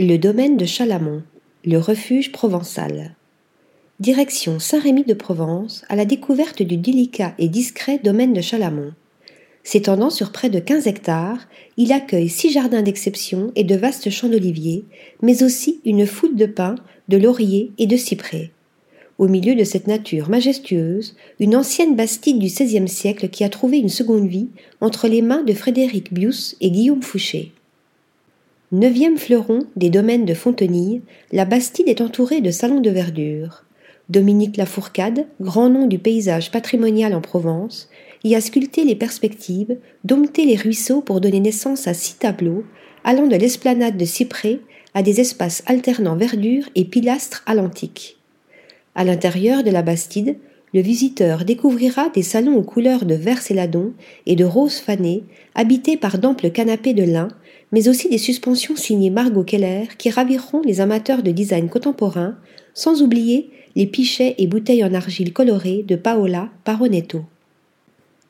Le domaine de Chalamont, le refuge provençal. Direction Saint-Rémy de Provence à la découverte du délicat et discret domaine de Chalamont. S'étendant sur près de 15 hectares, il accueille six jardins d'exception et de vastes champs d'oliviers, mais aussi une foule de pins, de lauriers et de cyprès. Au milieu de cette nature majestueuse, une ancienne bastide du XVIe siècle qui a trouvé une seconde vie entre les mains de Frédéric Bius et Guillaume Fouché. Neuvième fleuron des domaines de Fontenille, la Bastide est entourée de salons de verdure. Dominique Lafourcade, grand nom du paysage patrimonial en Provence, y a sculpté les perspectives, dompté les ruisseaux pour donner naissance à six tableaux, allant de l'esplanade de cyprès à des espaces alternant verdure et pilastres à l'antique. À l'intérieur de la Bastide, le visiteur découvrira des salons aux couleurs de vert céladon et de rose fané, habités par d'amples canapés de lin, mais aussi des suspensions signées Margot Keller qui raviront les amateurs de design contemporain, sans oublier les pichets et bouteilles en argile colorées de Paola Paronetto.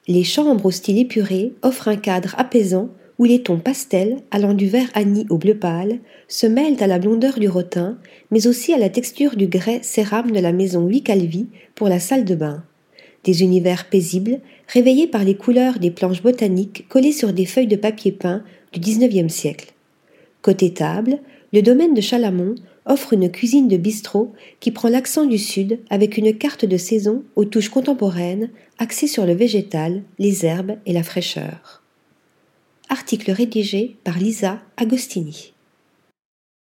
Les chambres au style épuré offrent un cadre apaisant où les tons pastels, allant du vert anis au bleu pâle, se mêlent à la blondeur du rotin, mais aussi à la texture du grès cérame de la maison Vicalvi pour la salle de bain. Des univers paisibles, réveillés par les couleurs des planches botaniques collées sur des feuilles de papier peint du XIXe siècle. Côté table, le domaine de Chalamont offre une cuisine de bistrot qui prend l'accent du sud avec une carte de saison aux touches contemporaines axée sur le végétal, les herbes et la fraîcheur. Article rédigé par Lisa Agostini.